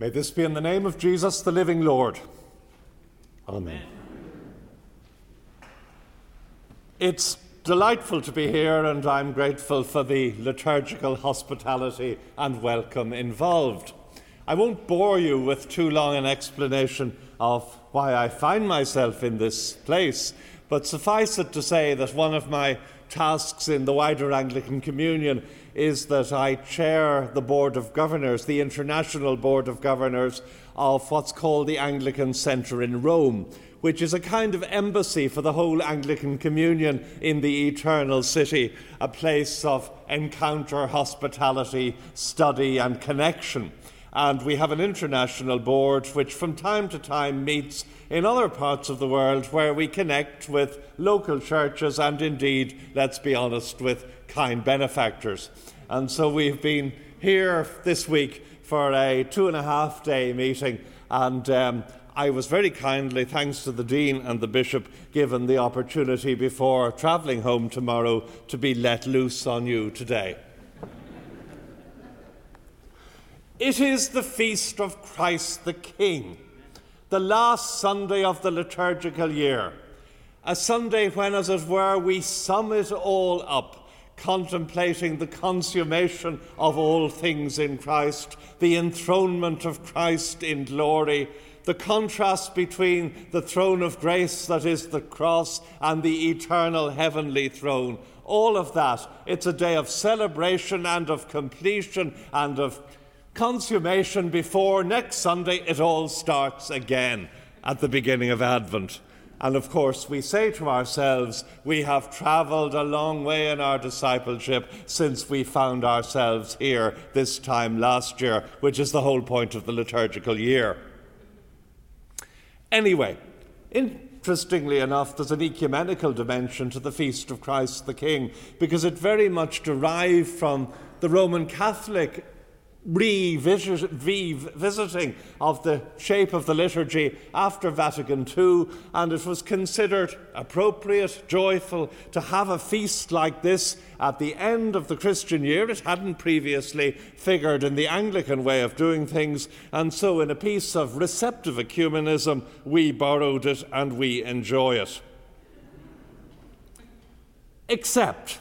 May this be in the name of Jesus, the living Lord. Amen. It's delightful to be here, and I'm grateful for the liturgical hospitality and welcome involved. I won't bore you with too long an explanation of why I find myself in this place, but suffice it to say that one of my tasks in the wider Anglican Communion is that I chair the Board of Governors, the International Board of Governors of what's called the Anglican Centre in Rome, which is a kind of embassy for the whole Anglican Communion in the Eternal City, a place of encounter, hospitality, study, and connection. And we have an international board which from time to time meets in other parts of the world where we connect with local churches and indeed, let's be honest, with kind benefactors. And so we've been here this week for a two and a half day meeting, and um, I was very kindly, thanks to the Dean and the Bishop, given the opportunity before travelling home tomorrow to be let loose on you today. It is the feast of Christ the King, the last Sunday of the liturgical year, a Sunday when, as it were, we sum it all up contemplating the consummation of all things in Christ, the enthronement of Christ in glory, the contrast between the throne of grace, that is the cross, and the eternal heavenly throne. All of that. It's a day of celebration and of completion and of consummation before next Sunday it all starts again at the beginning of Advent. And of course, we say to ourselves, we have travelled a long way in our discipleship since we found ourselves here this time last year, which is the whole point of the liturgical year. Anyway, interestingly enough, there's an ecumenical dimension to the Feast of Christ the King, because it very much derived from the Roman Catholic revisiting of the shape of the liturgy after Vatican II, and it was considered appropriate, joyful to have a feast like this at the end of the Christian year. It hadn't previously figured in the Anglican way of doing things, and so, in a piece of receptive ecumenism, we borrowed it and we enjoy it. Except,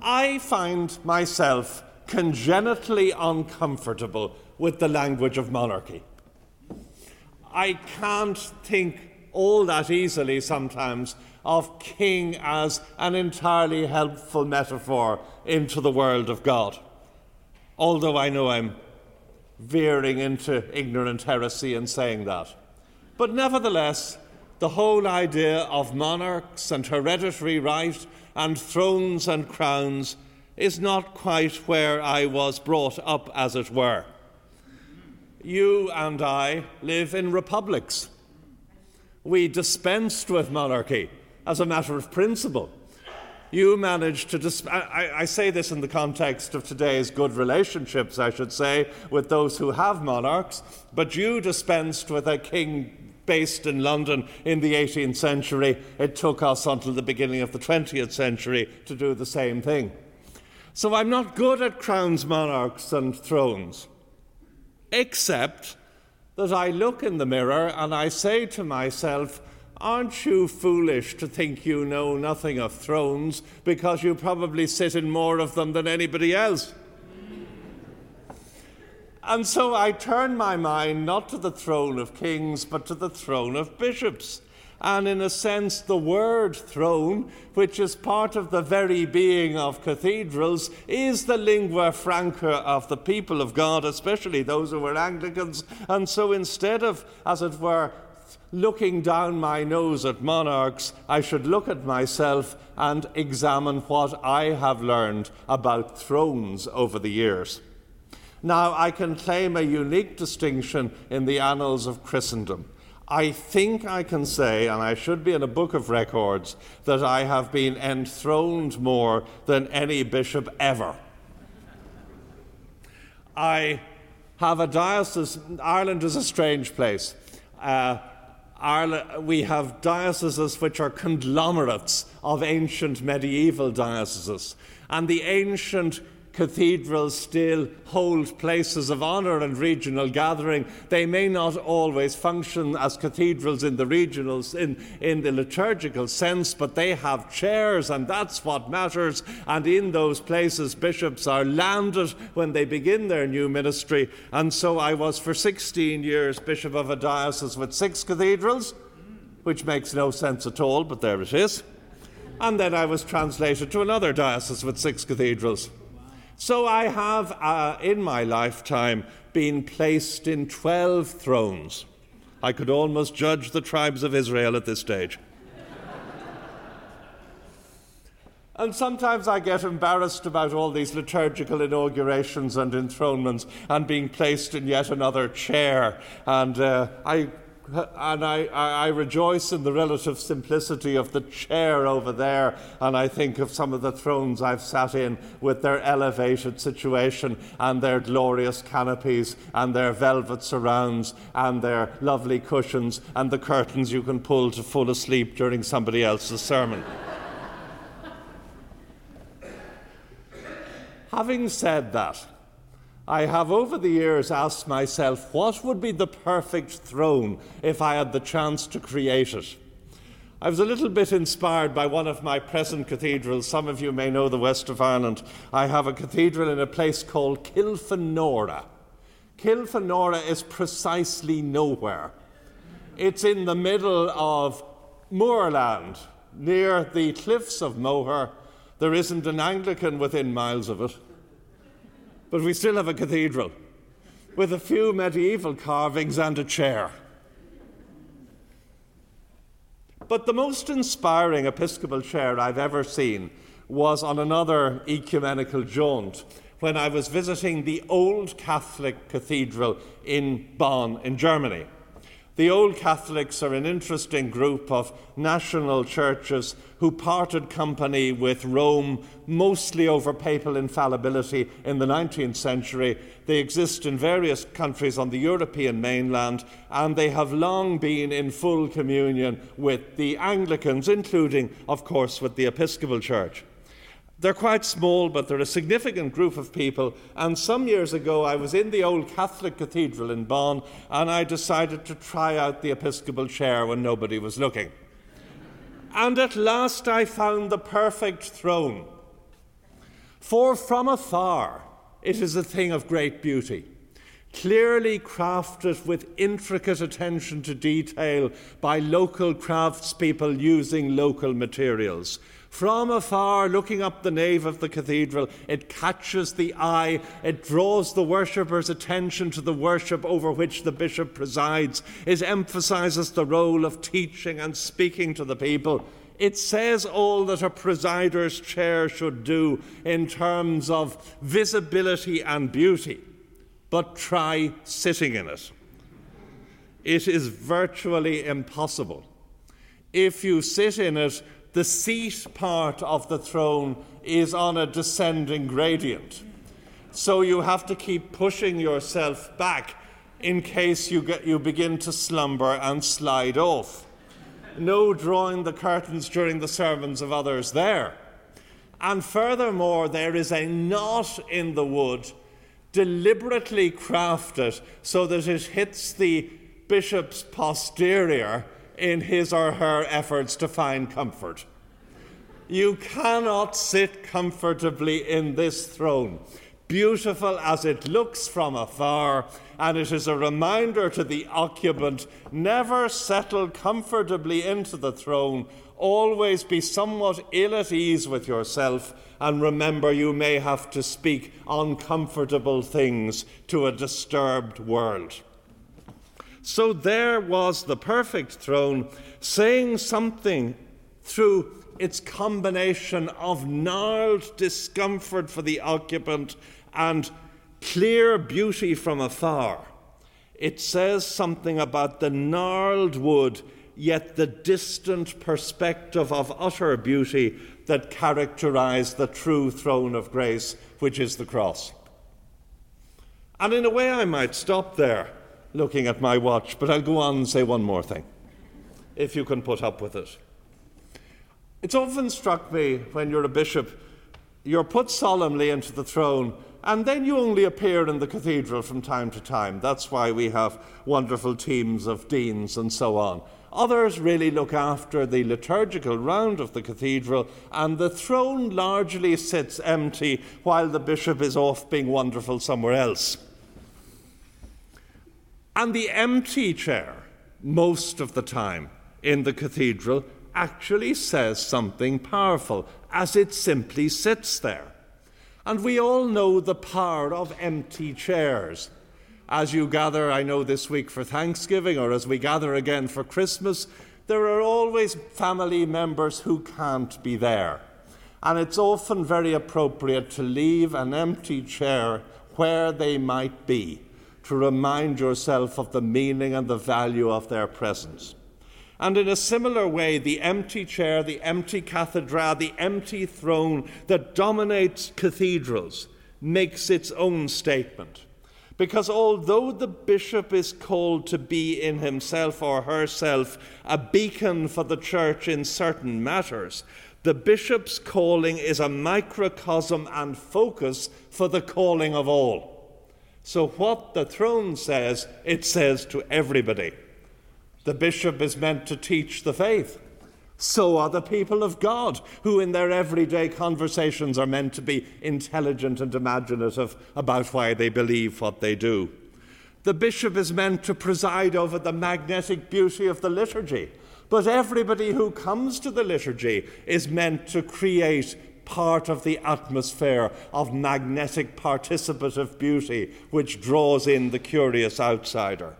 I find myself congenitally uncomfortable with the language of monarchy. I can't think all that easily sometimes of king as an entirely helpful metaphor into the world of God. Although I know I'm veering into ignorant heresy in saying that. But nevertheless, the whole idea of monarchs and hereditary right and thrones and crowns is not quite where I was brought up, as it were. You and I live in republics. We dispensed with monarchy as a matter of principle. You managed to dis- I, I say this in the context of today's good relationships, I should say, with those who have monarchs, but you dispensed with a king based in London in the 18th century. It took us until the beginning of the 20th century to do the same thing. So I'm not good at crowns, monarchs, and thrones, except that I look in the mirror and I say to myself, Aren't you foolish to think you know nothing of thrones because you probably sit in more of them than anybody else? And so I turn my mind not to the throne of kings, but to the throne of bishops and, in a sense, the word throne, which is part of the very being of cathedrals, is the lingua franca of the people of God, especially those who are Anglicans. And so instead of, as it were, looking down my nose at monarchs, I should look at myself and examine what I have learned about thrones over the years. Now, I can claim a unique distinction in the annals of Christendom. I think I can say, and I should be in a book of records, that I have been enthroned more than any bishop ever. I have a diocese, Ireland is a strange place. Uh, Ireland, we have dioceses which are conglomerates of ancient medieval dioceses. And the ancient cathedrals still hold places of honour and regional gathering. They may not always function as cathedrals in the regionals, in, in the liturgical sense, but they have chairs, and that's what matters. And in those places, bishops are landed when they begin their new ministry. And so I was for 16 years bishop of a diocese with six cathedrals, which makes no sense at all, but there it is. And then I was translated to another diocese with six cathedrals. So I have, uh, in my lifetime, been placed in 12 thrones. I could almost judge the tribes of Israel at this stage. And sometimes I get embarrassed about all these liturgical inaugurations and enthronements and being placed in yet another chair. And uh, I and I, I, rejoice in the relative simplicity of the chair over there, and I think of some of the thrones I've sat in with their elevated situation and their glorious canopies and their velvet surrounds and their lovely cushions and the curtains you can pull to fall asleep during somebody else's sermon. Having said that, I have over the years asked myself what would be the perfect throne if I had the chance to create it. I was a little bit inspired by one of my present cathedrals. Some of you may know the west of Ireland. I have a cathedral in a place called Kilfenora. Kilfenora is precisely nowhere. It's in the middle of moorland, near the cliffs of Moher. There isn't an Anglican within miles of it. But we still have a cathedral with a few medieval carvings and a chair. But the most inspiring Episcopal chair I've ever seen was on another ecumenical jaunt when I was visiting the Old Catholic Cathedral in Bonn, in Germany. The Old Catholics are an interesting group of national churches who parted company with Rome mostly over papal infallibility in the 19th century. They exist in various countries on the European mainland, and they have long been in full communion with the Anglicans, including, of course, with the Episcopal Church. They're quite small, but they're a significant group of people. And some years ago, I was in the old Catholic Cathedral in Bonn, and I decided to try out the Episcopal chair when nobody was looking. And at last, I found the perfect throne. For from afar, it is a thing of great beauty clearly crafted with intricate attention to detail by local craftspeople using local materials. From afar, looking up the nave of the cathedral, it catches the eye, it draws the worshipper's attention to the worship over which the bishop presides, it emphasizes the role of teaching and speaking to the people. It says all that a presider's chair should do in terms of visibility and beauty, but try sitting in it. It is virtually impossible. If you sit in it, the seat part of the throne is on a descending gradient. So you have to keep pushing yourself back in case you, get, you begin to slumber and slide off. No drawing the curtains during the sermons of others there. And furthermore, there is a knot in the wood deliberately crafted so that it hits the bishop's posterior in his or her efforts to find comfort. You cannot sit comfortably in this throne, beautiful as it looks from afar, and it is a reminder to the occupant never settle comfortably into the throne, always be somewhat ill at ease with yourself, and remember you may have to speak uncomfortable things to a disturbed world. So there was the perfect throne saying something through its combination of gnarled discomfort for the occupant and clear beauty from afar. It says something about the gnarled wood, yet the distant perspective of utter beauty that characterized the true throne of grace, which is the cross. And in a way, I might stop there looking at my watch, but I'll go on and say one more thing, if you can put up with it. It's often struck me when you're a bishop you're put solemnly into the throne, and then you only appear in the cathedral from time to time. That's why we have wonderful teams of deans and so on. Others really look after the liturgical round of the cathedral, and the throne largely sits empty while the bishop is off being wonderful somewhere else. And the empty chair, most of the time in the cathedral, actually says something powerful as it simply sits there. And we all know the power of empty chairs as you gather, I know this week for Thanksgiving or as we gather again for Christmas, there are always family members who can't be there. And it's often very appropriate to leave an empty chair where they might be to remind yourself of the meaning and the value of their presence. And in a similar way, the empty chair, the empty cathedra, the empty throne that dominates cathedrals makes its own statement. Because although the bishop is called to be in himself or herself a beacon for the church in certain matters, the bishop's calling is a microcosm and focus for the calling of all. So, what the throne says, it says to everybody. The bishop is meant to teach the faith. So are the people of God, who in their everyday conversations are meant to be intelligent and imaginative about why they believe what they do. The bishop is meant to preside over the magnetic beauty of the liturgy, but everybody who comes to the liturgy is meant to create part of the atmosphere of magnetic participative beauty which draws in the curious outsider.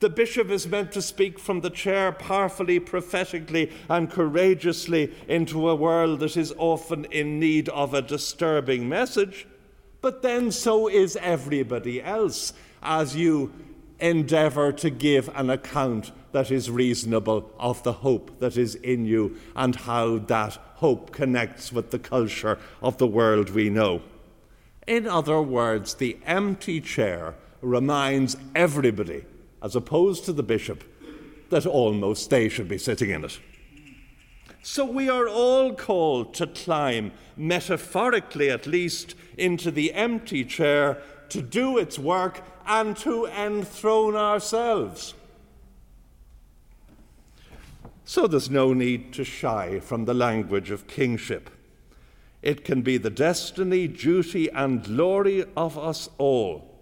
The bishop is meant to speak from the chair powerfully, prophetically, and courageously into a world that is often in need of a disturbing message. But then so is everybody else as you endeavour to give an account that is reasonable of the hope that is in you and how that hope connects with the culture of the world we know. In other words, the empty chair reminds everybody as opposed to the bishop, that almost they should be sitting in it. So we are all called to climb, metaphorically at least, into the empty chair to do its work and to enthrone ourselves. So there's no need to shy from the language of kingship. It can be the destiny, duty, and glory of us all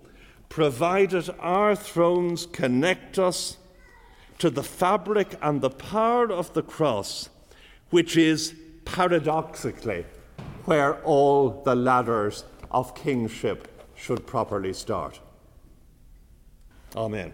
provided our thrones connect us to the fabric and the power of the cross, which is paradoxically where all the ladders of kingship should properly start. Amen.